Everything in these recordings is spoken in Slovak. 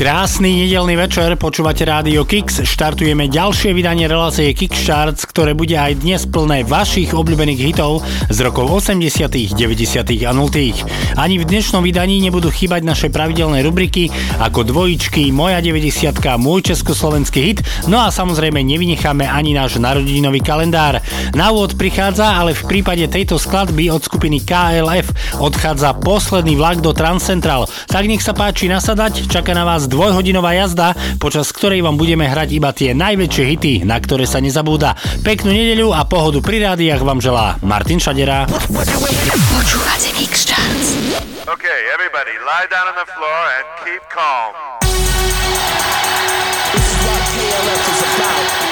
Krásny nedelný večer, počúvate rádio Kix, štartujeme ďalšie vydanie relácie Kix Charts, ktoré bude aj dnes plné vašich obľúbených hitov z rokov 80., 90. a 0. Ani v dnešnom vydaní nebudú chýbať naše pravidelné rubriky ako dvojičky, moja 90 môj československý hit, no a samozrejme nevynecháme ani náš narodinový kalendár. Na úvod prichádza, ale v prípade tejto skladby od skupiny KLF odchádza posledný vlak do Transcentral. Tak nech sa páči nasadať, čaká na vás dvojhodinová jazda, počas ktorej vám budeme hrať iba tie najväčšie hity, na ktoré sa nezabúda. Peknú nedeľu a pohodu pri rádiách vám želá Martin Šadera. Počúvate Mix Charts. Okay, everybody, lie down on the floor and keep calm. This is what KLF is about.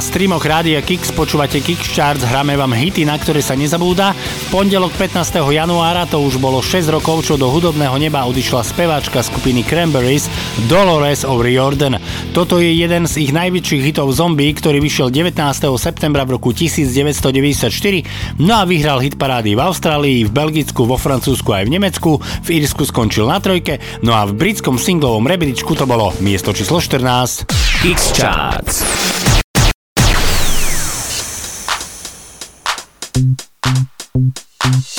Na streamoch Rádia Kix počúvate Kickcharts, hráme vám hity, na ktoré sa nezabúda. V pondelok 15. januára to už bolo 6 rokov, čo do hudobného neba odišla speváčka skupiny Cranberries Dolores O'Riordan. Toto je jeden z ich najväčších hitov Zombie, ktorý vyšiel 19. septembra v roku 1994, no a vyhral hit parády v Austrálii, v Belgicku, vo Francúzsku aj v Nemecku, v Írsku skončil na trojke, no a v britskom singlovom rebríčku to bolo miesto číslo 14. Mm-hmm.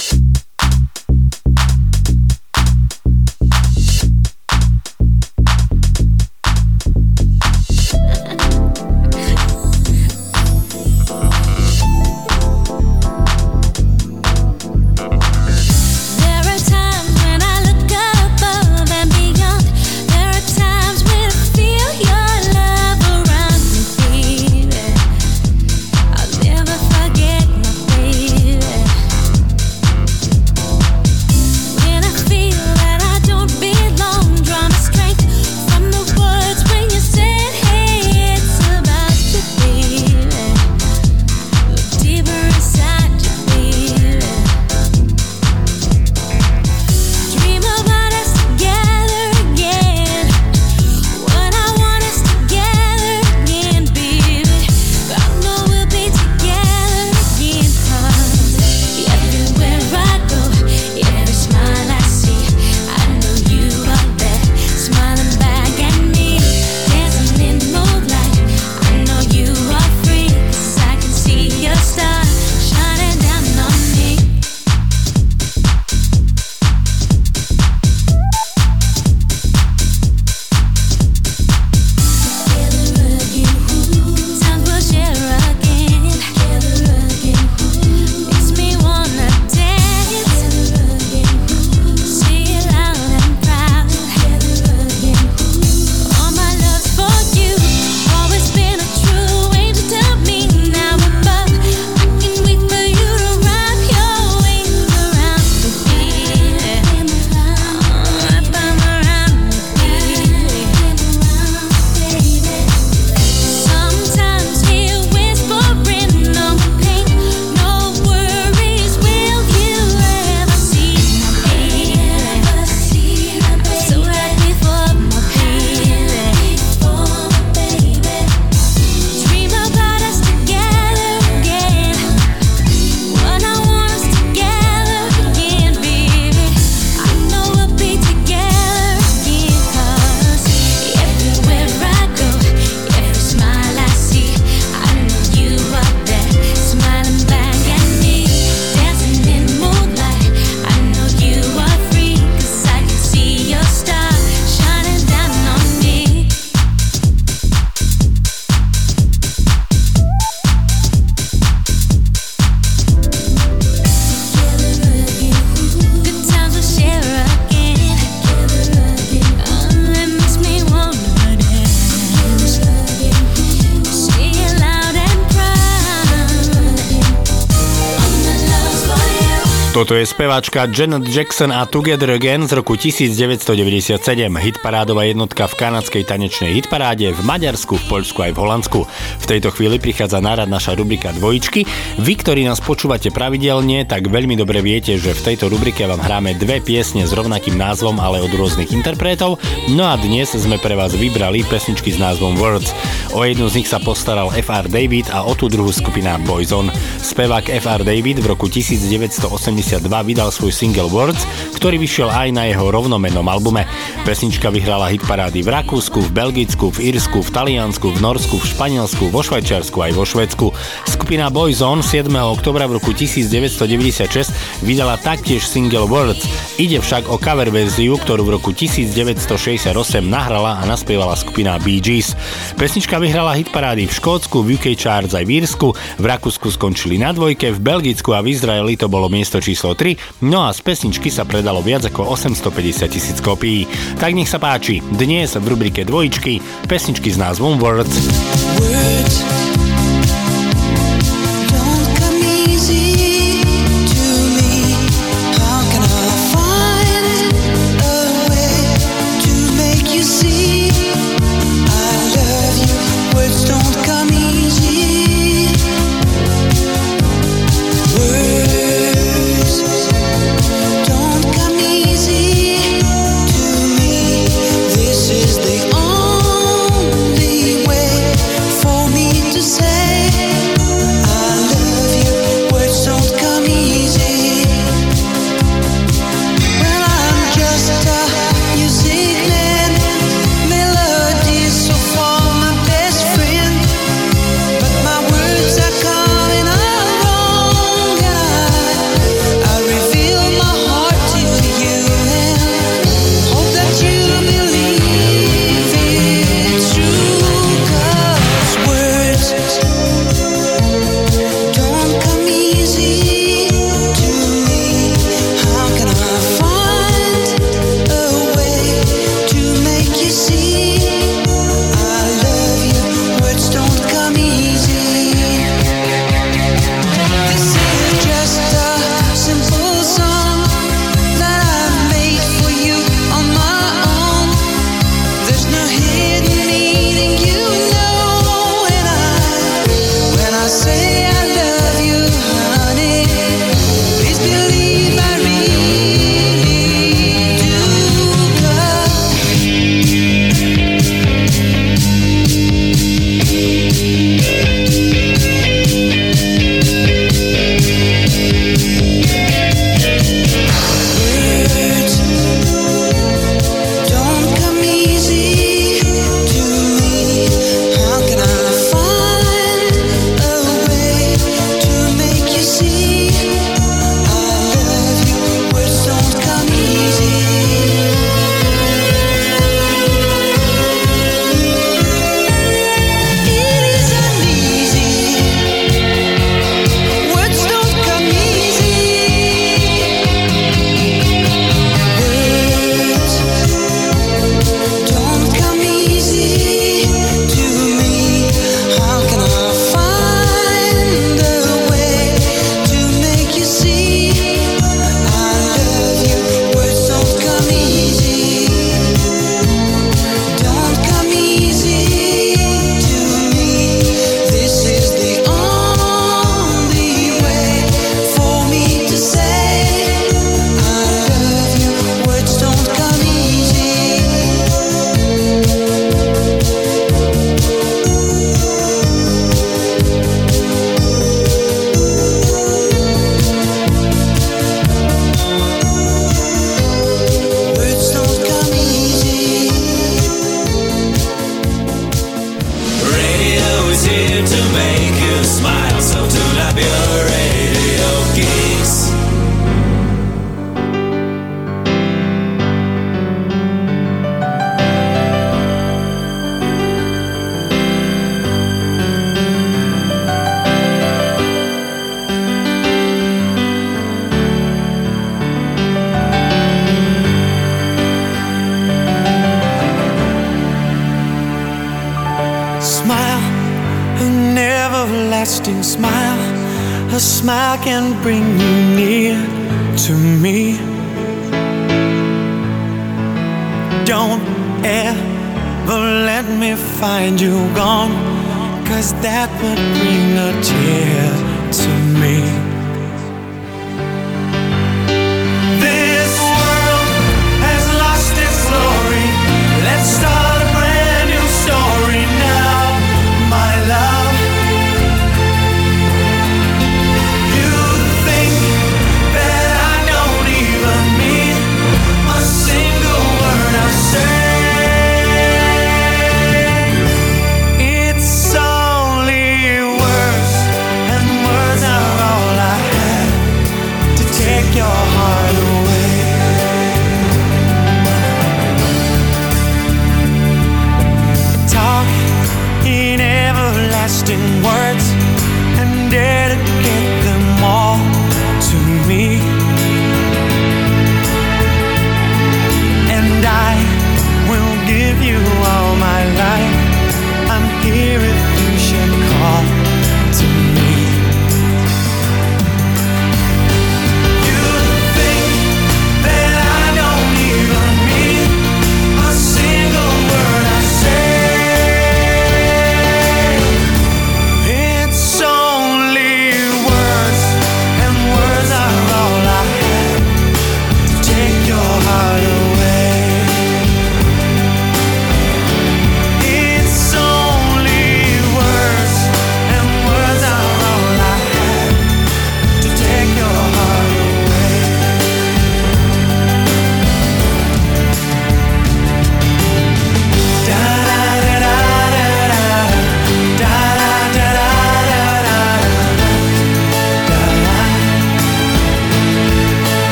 Toto je speváčka Janet Jackson a Together Again z roku 1997. Hitparádová jednotka v kanadskej tanečnej hitparáde, v Maďarsku, v Poľsku aj v Holandsku. Tejto chvíli prichádza nárad naša rubrika Dvojičky. Vy, ktorí nás počúvate pravidelne, tak veľmi dobre viete, že v tejto rubrike vám hráme dve piesne s rovnakým názvom, ale od rôznych interpretov. No a dnes sme pre vás vybrali pesničky s názvom Words. O jednu z nich sa postaral FR David a o tú druhú skupina Boyzone. Spevák FR David v roku 1980 vydal svoj single Words, ktorý vyšiel aj na jeho rovnomennom albume. Pesnička vyhrala hit parády v Rakúsku, v Belgicku, v Írsku, v Taliansku, v Norsku, v Španielsku, vo Švajčiarsku aj vo Švedsku. Skupina Boyzone 7. oktobra v roku 1996 vydala taktiež single Words. Ide však o cover verziu, ktorú v roku 1968 nahrala a naspievala skupina Bee Gees. Pesnička vyhrala hit parády v Škótsku, v UK Charts aj v Írsku, v Rakúsku skončili na dvojke, v Belgicku a v Izraeli to bolo miesto číslo 3, no a z pesničky sa predalo viac ako 850 tisíc kopií. Tak nech sa páči, dnes v rubrike dvojičky pesničky s názvom Words. Words.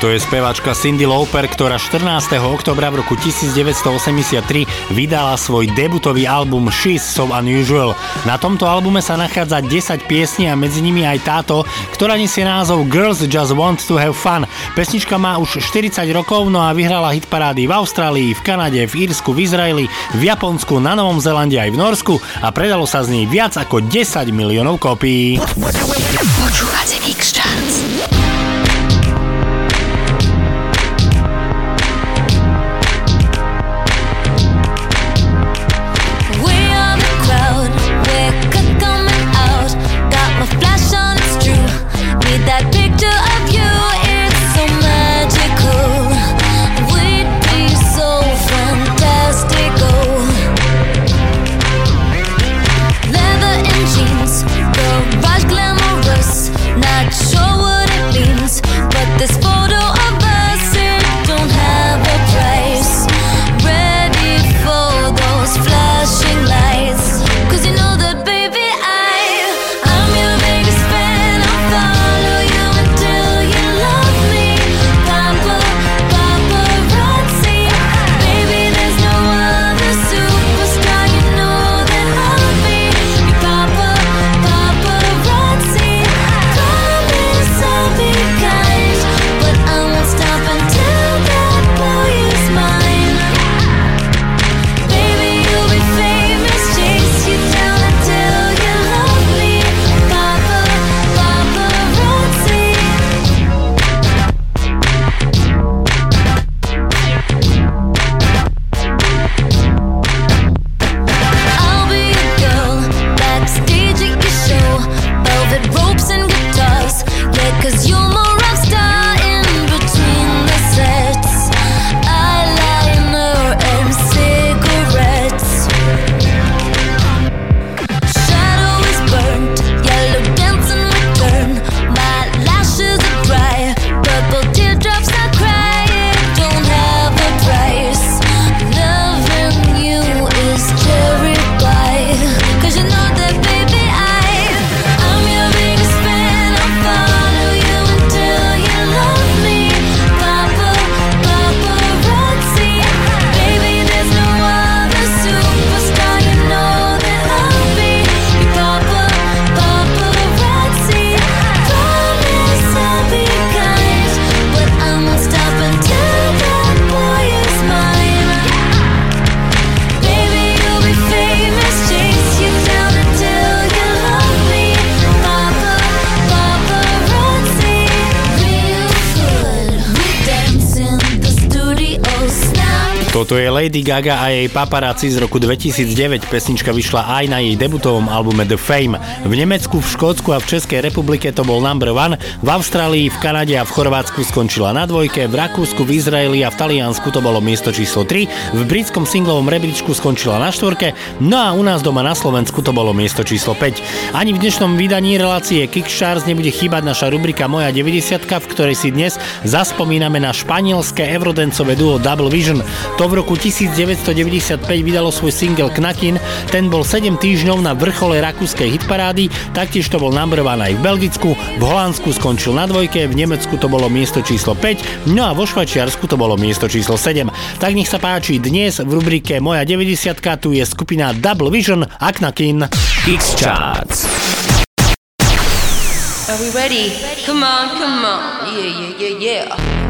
Toto je spevačka Cindy Lauper, ktorá 14. oktobra v roku 1983 vydala svoj debutový album She's So Unusual. Na tomto albume sa nachádza 10 piesní a medzi nimi aj táto, ktorá nesie názov Girls Just Want to Have Fun. Pesnička má už 40 rokov, no a vyhrala hitparády v Austrálii, v Kanade, v Írsku, v Izraeli, v Japonsku, na Novom Zelande aj v Norsku a predalo sa z nej viac ako 10 miliónov kópií. Počúvate Lady Gaga a jej paparáci z roku 2009. Pesnička vyšla aj na jej debutovom albume The Fame. V Nemecku, v Škótsku a v Českej republike to bol number one, v Austrálii, v Kanade a v Chorvátsku skončila na dvojke, v Rakúsku, v Izraeli a v Taliansku to bolo miesto číslo 3, v britskom singlovom rebríčku skončila na štvorke, no a u nás doma na Slovensku to bolo miesto číslo 5. Ani v dnešnom vydaní relácie Kickstarts nebude chýbať naša rubrika Moja 90, v ktorej si dnes zaspomíname na španielské eurodencové duo Double Vision. To v roku 1995 vydalo svoj single Knakin, ten bol 7 týždňov na vrchole rakúskej hitparády, taktiež to bol number one aj v Belgicku, v Holandsku skončil na dvojke, v Nemecku to bolo miesto číslo 5, no a vo Švajčiarsku to bolo miesto číslo 7. Tak nech sa páči, dnes v rubrike Moja 90 tu je skupina Double Vision a Knakin. X Charts. Are we ready? Come on, come on. Yeah, yeah, yeah, yeah.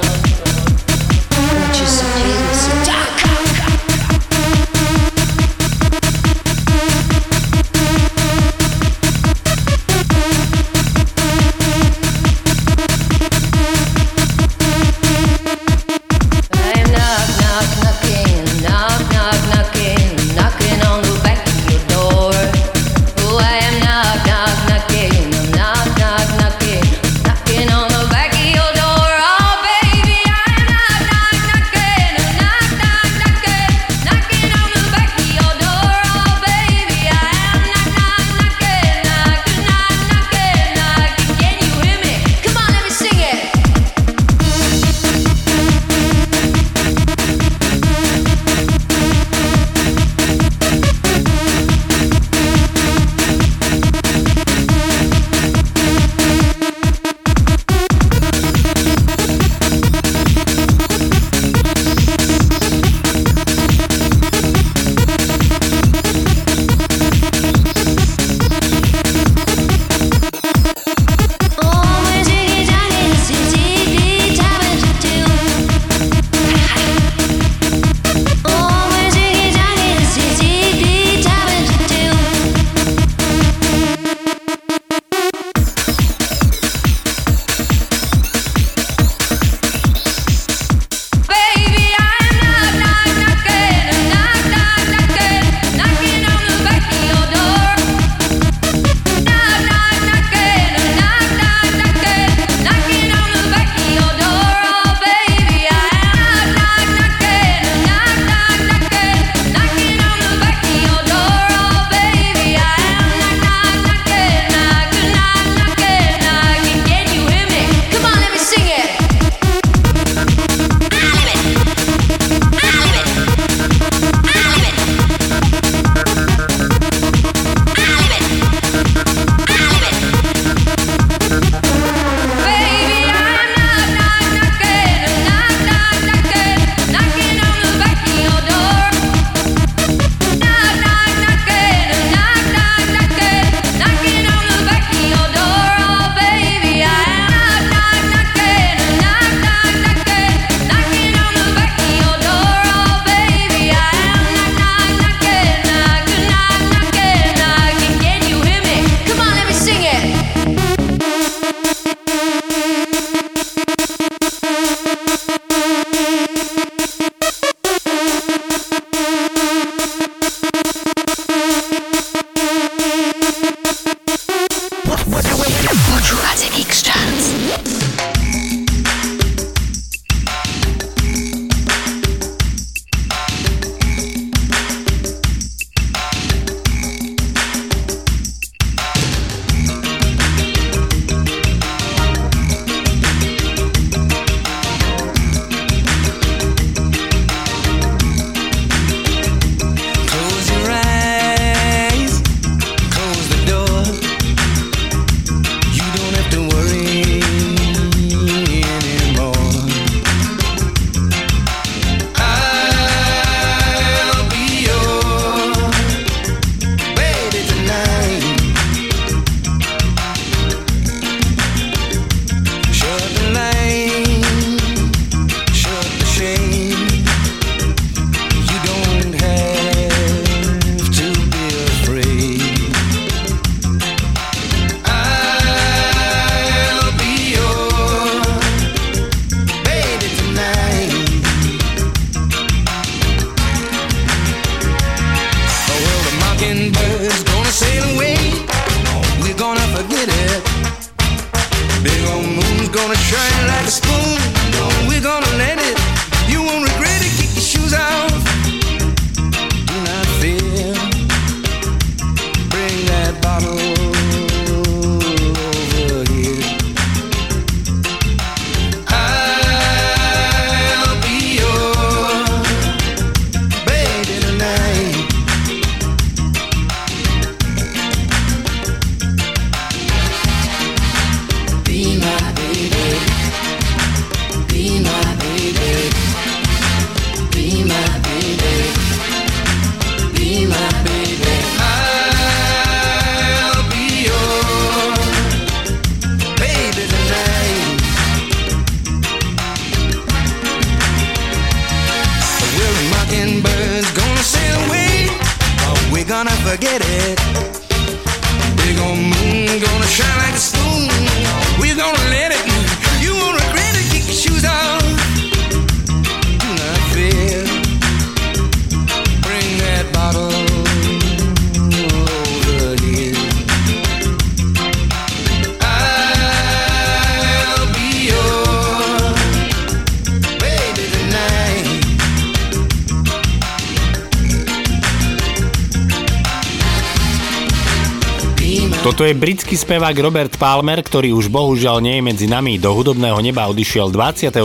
spevák Robert Palmer, ktorý už bohužiaľ nie je medzi nami. Do hudobného neba odišiel 26.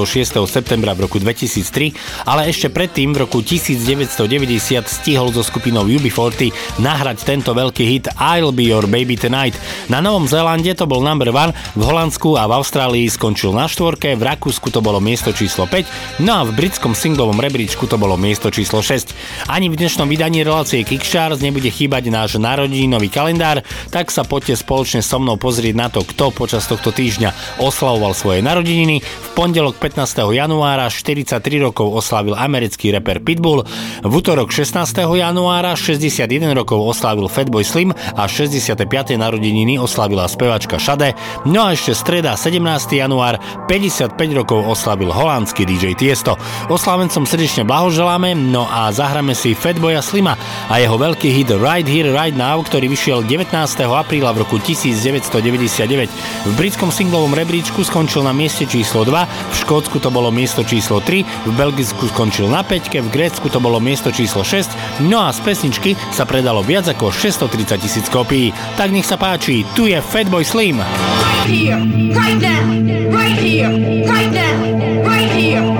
septembra v roku 2003, ale ešte predtým v roku 1990 stihol so skupinou UB40 nahrať tento veľký hit I'll Be Your Baby Tonight. Na Novom Zélande to bol number one, v Holandsku a v Austrálii skončil na štvorke, v Rakúsku to bolo miesto číslo 5, no a v britskom singlovom rebríčku to bolo miesto číslo 6. Ani v dnešnom vydaní relácie Kickstarts nebude chýbať náš narodeninový kalendár, tak sa poďte spoločne so mnou pozrieť na to, kto počas tohto týždňa oslavoval svoje narodeniny. Pondelok 15. januára 43 rokov oslavil americký reper Pitbull, v útorok 16. januára 61 rokov oslavil Fatboy Slim a 65. narodeniny oslavila spevačka Shade, no a ešte streda 17. január 55 rokov oslavil holandský DJ Tiesto. Oslavencom srdečne blahoželáme, no a zahráme si Fatboya Slima a jeho veľký hit Right Here Right Now, ktorý vyšiel 19. apríla v roku 1999. V britskom singlovom rebríčku skončil na mieste číslo 2, v Škótsku to bolo miesto číslo 3, v Belgicku skončil na 5, v Grécku to bolo miesto číslo 6, no a z pesničky sa predalo viac ako 630 tisíc kopií. Tak nech sa páči, tu je Fatboy Slim. right here, right now, right here, right now, right here,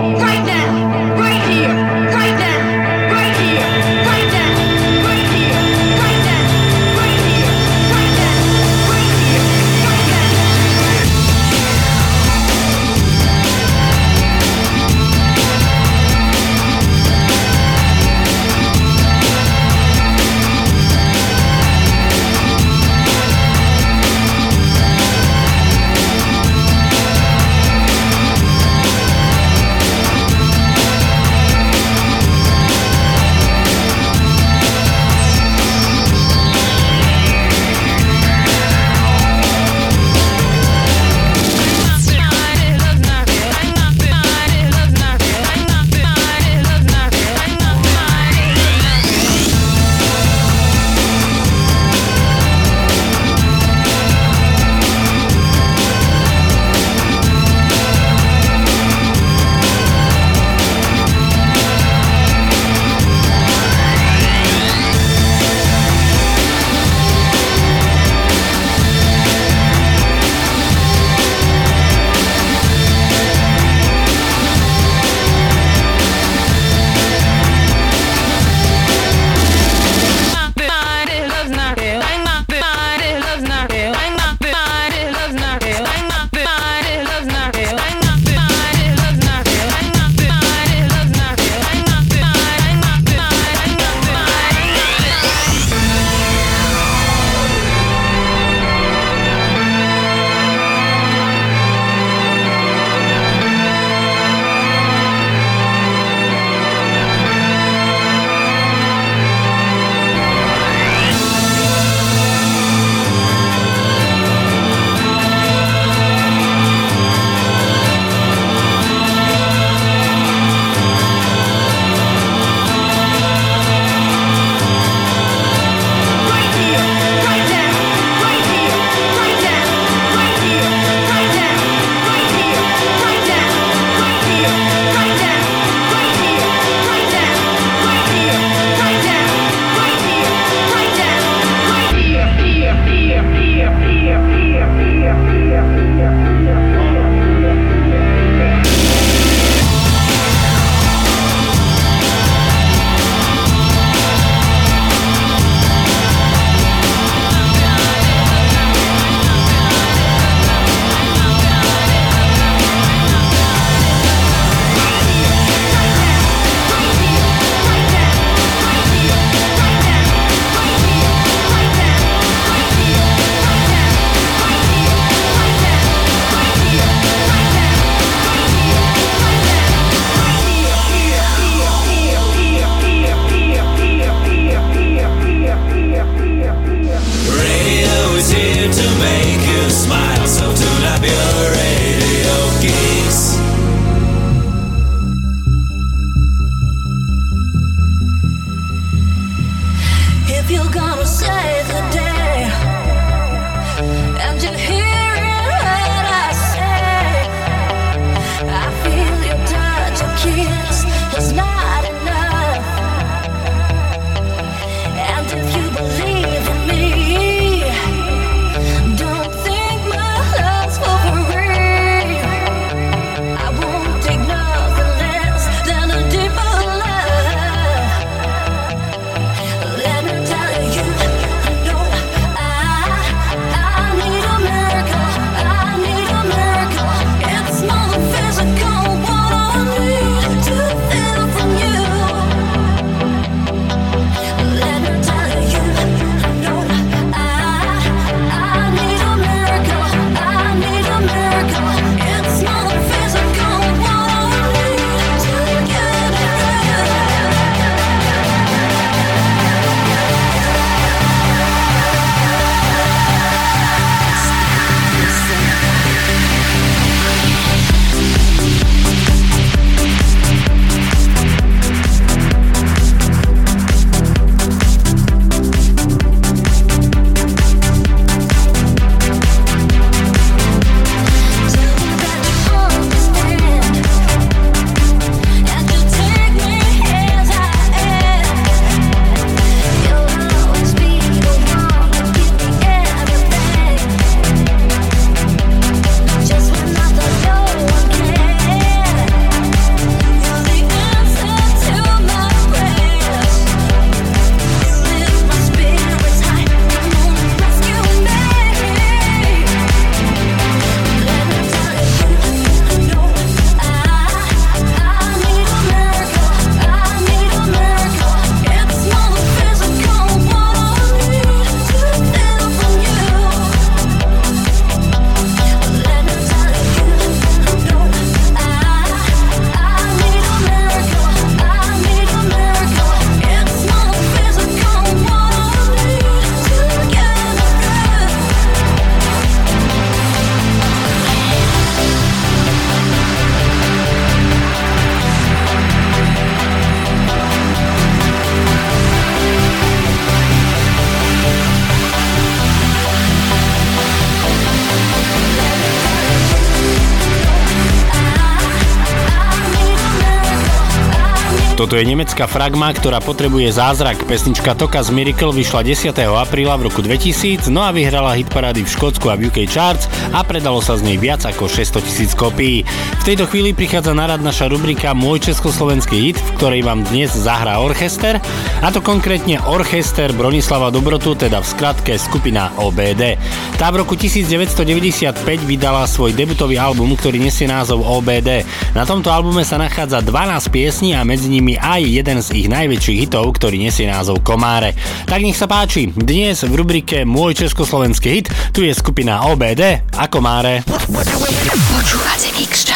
Toto je nemecká fragma, ktorá potrebuje zázrak. Pesnička Toka z Miracle vyšla 10. apríla v roku 2000, no a vyhrala hitparády v Škótsku a v UK Charts a predalo sa z nej viac ako 600 tisíc kopií. V tejto chvíli prichádza na rad naša rubrika Môj československý hit, v ktorej vám dnes zahrá orchester, a to konkrétne orchester Bronislava Dobrotu, teda v skratke skupina OBD. Tá v roku 1995 vydala svoj debutový album, ktorý nesie názov OBD. Na tomto albume sa nachádza 12 piesní a medzi nimi aj jeden z ich najväčších hitov, ktorý nesie názov Komáre. Tak nech sa páči, dnes v rubrike Môj československý hit tu je skupina OBD a Komáre. Počúvate Kix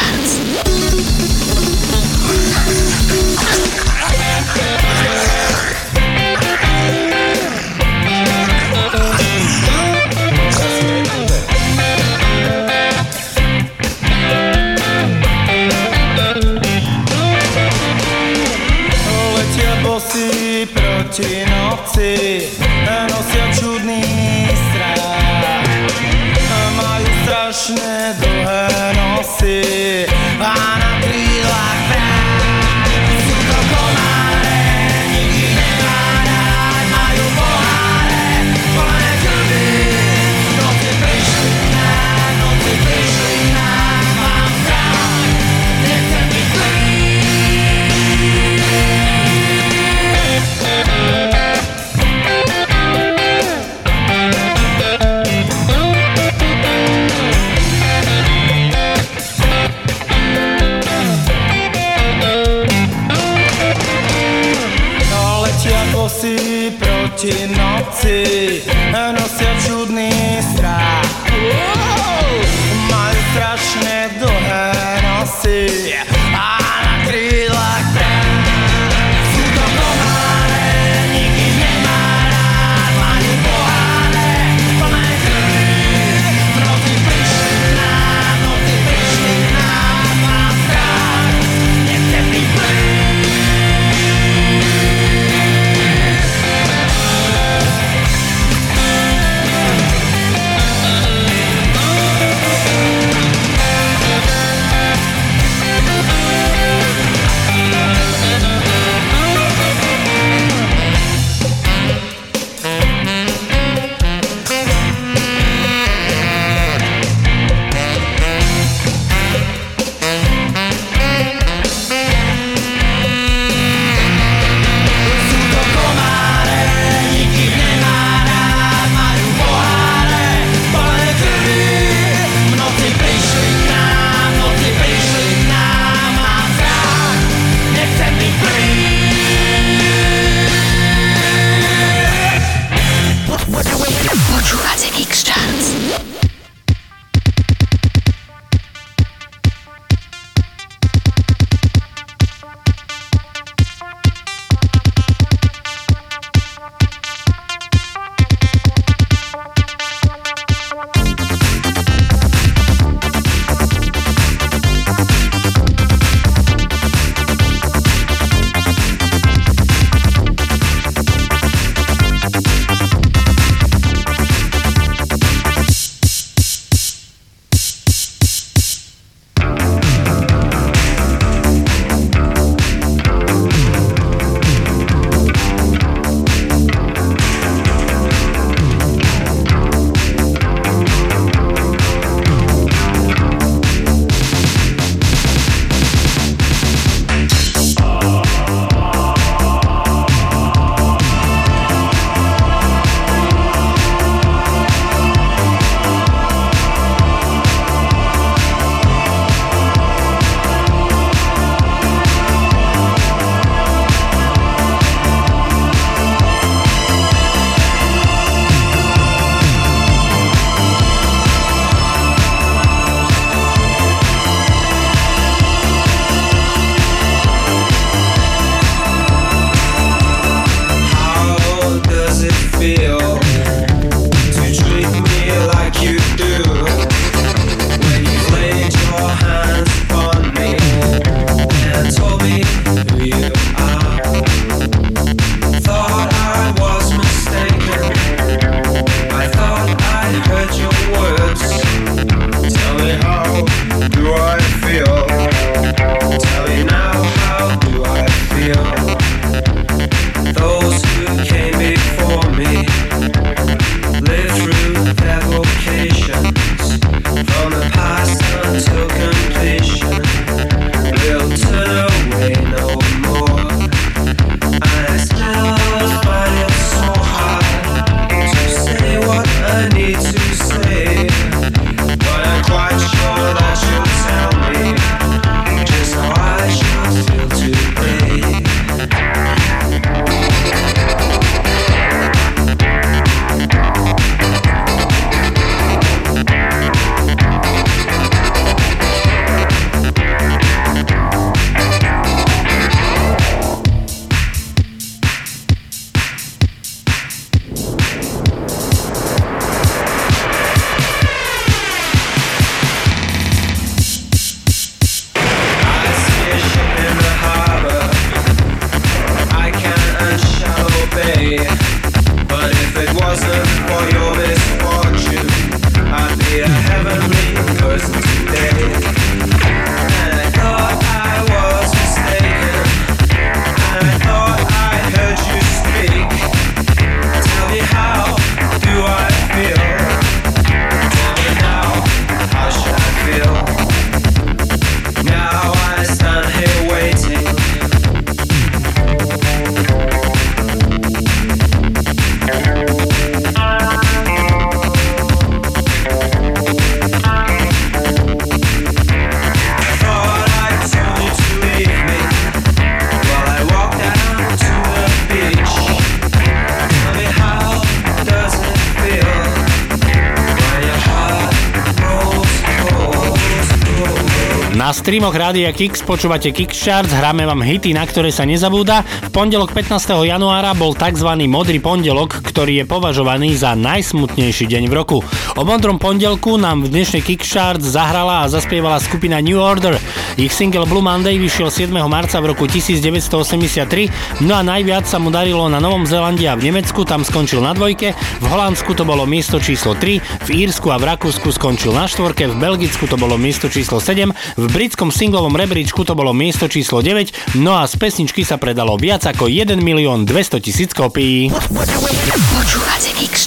passionate streamoch Rádia Kix počúvate Kickcharts, hráme vám hity, na ktoré sa nezabúda. V pondelok 15. januára bol tzv. modrý pondelok, ktorý je považovaný za najsmutnejší deň v roku. O modrom pondelku nám v dnešnej Kickcharts zahrala a zaspievala skupina New Order. Ich single Blue Monday vyšiel 7. marca v roku 1983, no a najviac sa mu darilo na Novom Zélande a v Nemecku, tam skončil na dvojke, v Holandsku to bolo miesto číslo 3, v Írsku a v Rakúsku skončil na štvorke, v Belgicku to bolo miesto číslo 7, v britskom singlovom rebríčku to bolo miesto číslo 9, no a z pesničky sa predalo viac ako 1 milión 200 tisíc kopií. Počúvate Kix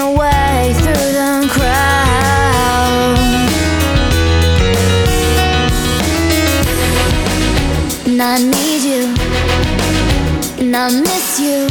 making my way through the crowd. And I need you, and I miss you,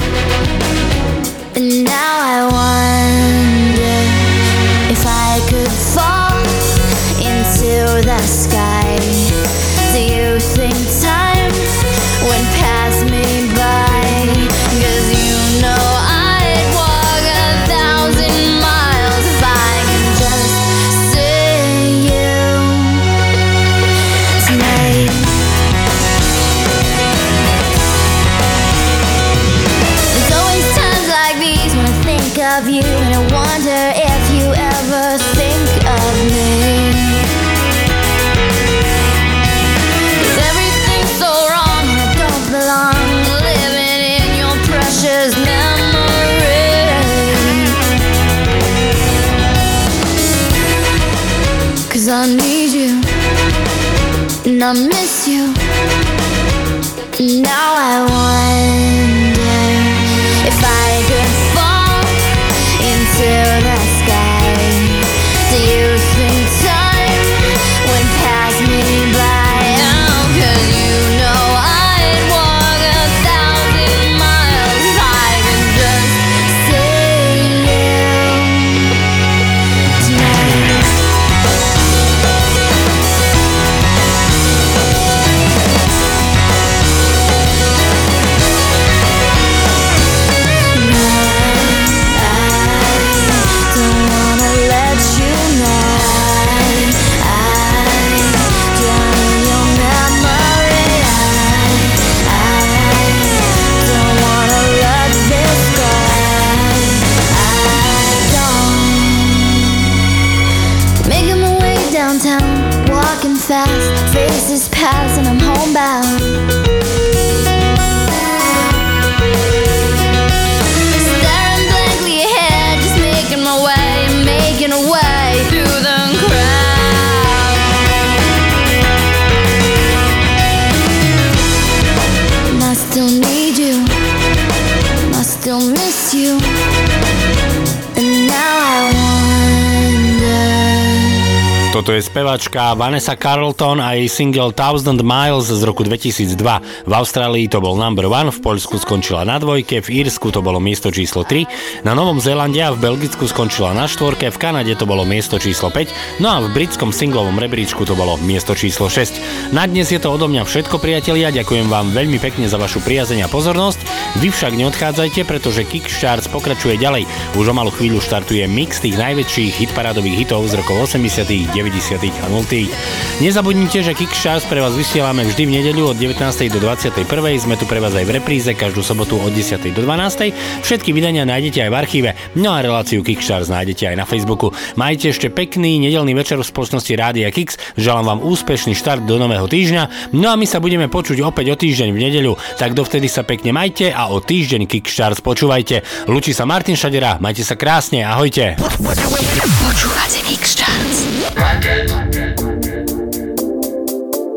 Toto je spevačka Vanessa Carlton a jej single Thousand Miles z roku 2002. V Austrálii to bol number one, v Poľsku skončila na dvojke, v Írsku to bolo miesto číslo 3, na Novom Zélande a v Belgicku skončila na štvorke, v Kanade to bolo miesto číslo 5, no a v britskom singlovom rebríčku to bolo miesto číslo 6. Na dnes je to odo mňa všetko priatelia, ďakujem vám veľmi pekne za vašu priazeň a pozornosť. Vy však neodchádzajte, pretože Kickstarts pokračuje ďalej. Už o malú chvíľu štartuje mix tých najväčších hitparádových hitov z rokov 80 90 a 0. Nezabudnite, že Kickstarts pre vás vysielame vždy v nedeľu od 19. do 21. Sme tu pre vás aj v repríze každú sobotu od 10. do 12. Všetky vydania nájdete aj v archíve, no a reláciu Kickstarts nájdete aj na Facebooku. Majte ešte pekný nedelný večer v spoločnosti Rádia Kix. Želám vám úspešný štart do nového týždňa. No a my sa budeme počuť opäť o týždeň v nedeľu. Tak dovtedy sa pekne majte a o týždeň Kickstarts počúvajte. Lučí sa Martin Šadera, majte sa krásne, ahojte. Počúvate Mix Charts. rock it.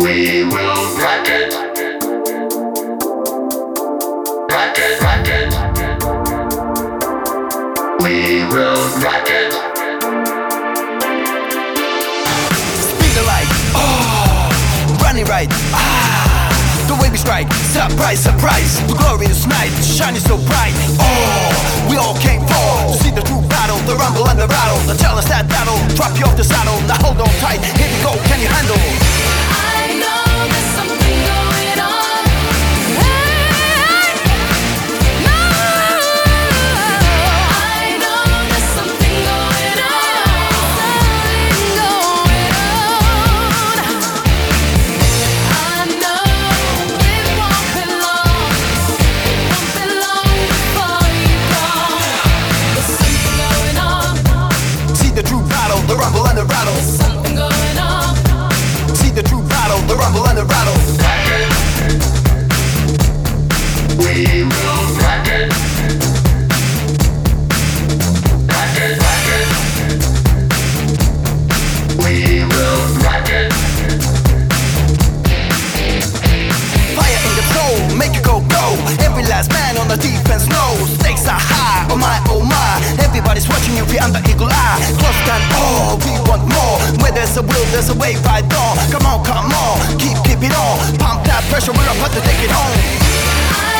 We will rock it. Rock it, rock it. We will rock it. Speaker like, oh, running right, ah, we strike, surprise, surprise, the glorious night, shining so bright, oh, we all came for to see the true battle, the rumble and the rattle, the us that battle, drop you off the saddle, now hold on tight, here we go, can you handle? Watching you beyond the eagle eye. Lost and all, we want more. Where there's a will, there's a way by dawn Come on, come on, keep, keep it on. Pump that pressure, we're about to take it on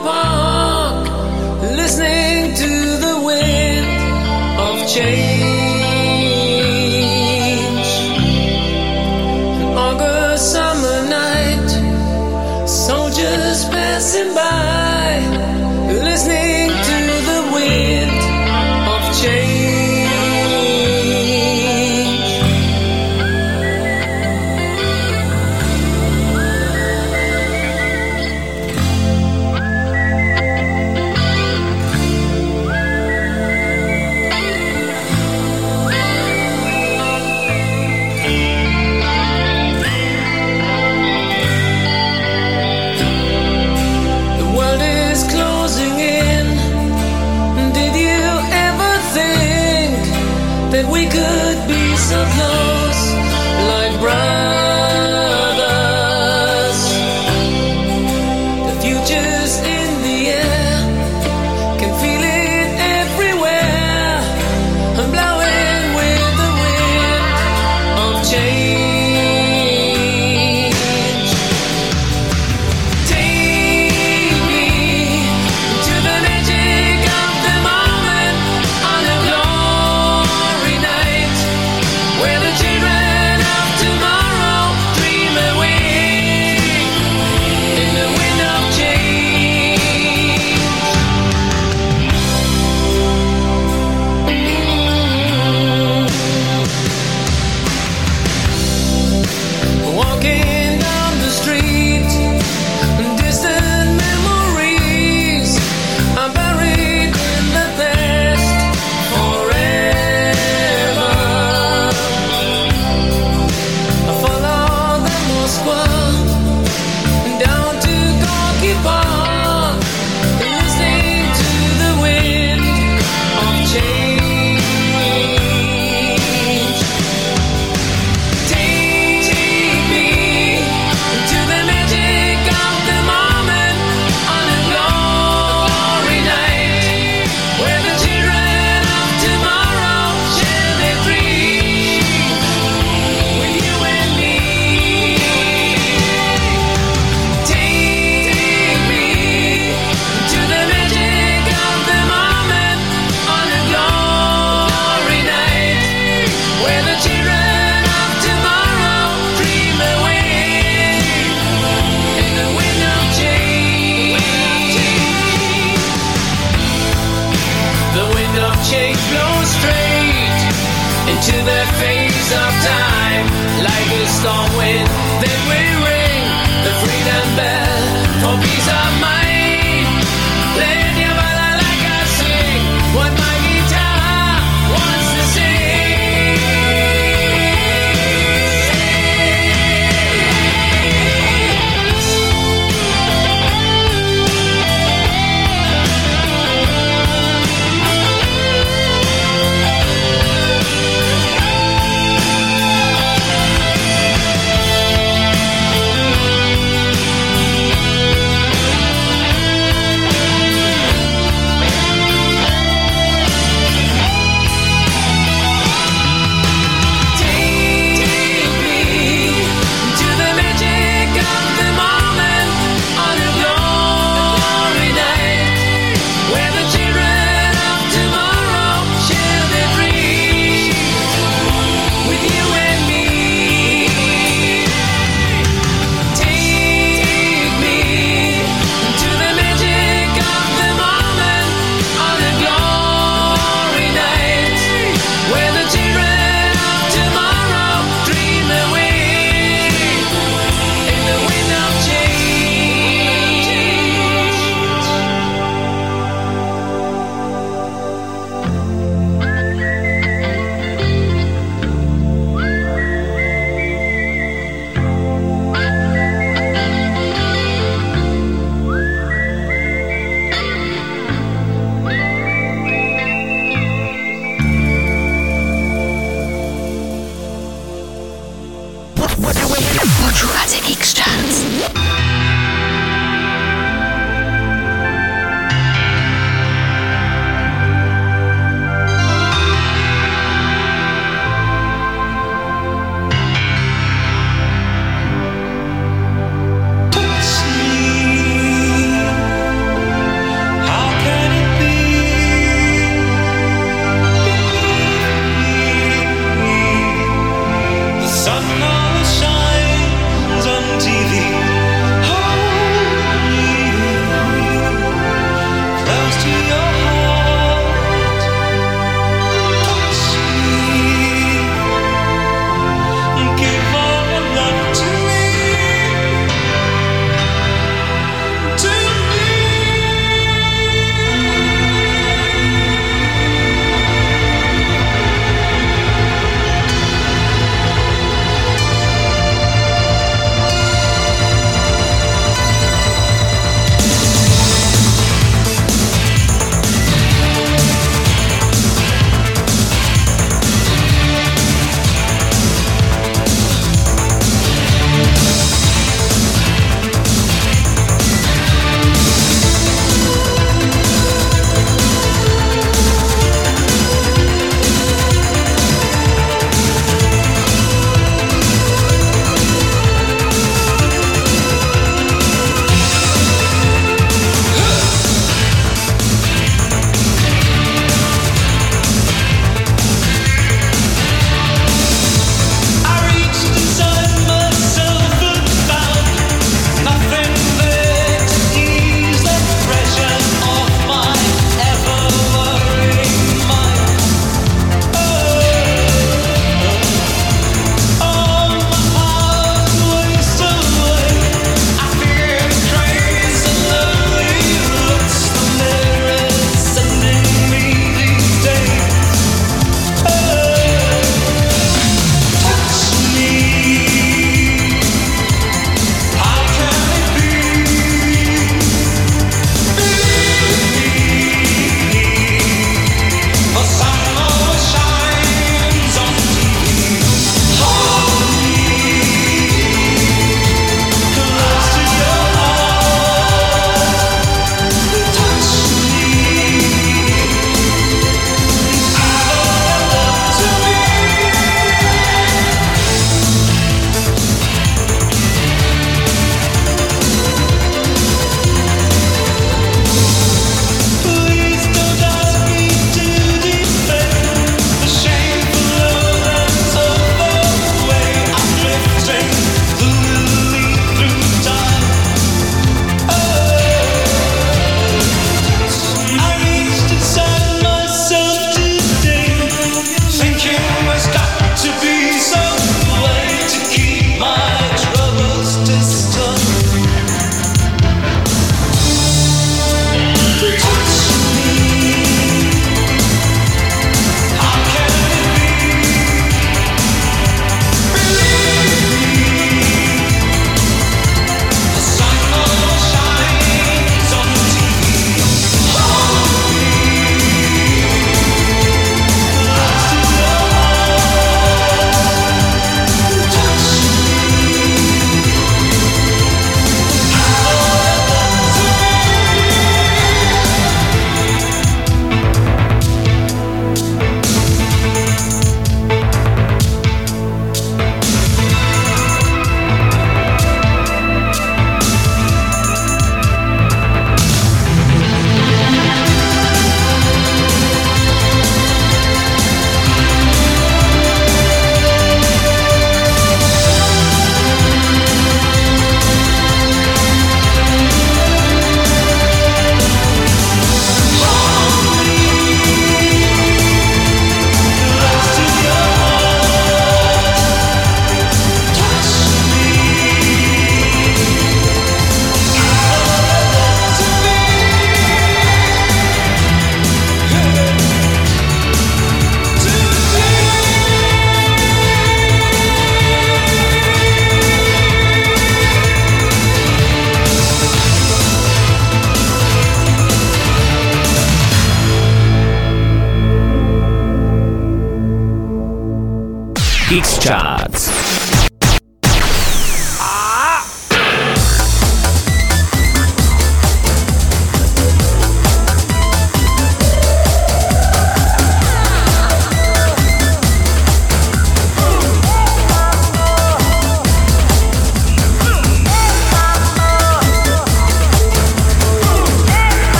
park, listening to the wind of change.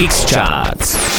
X Charts.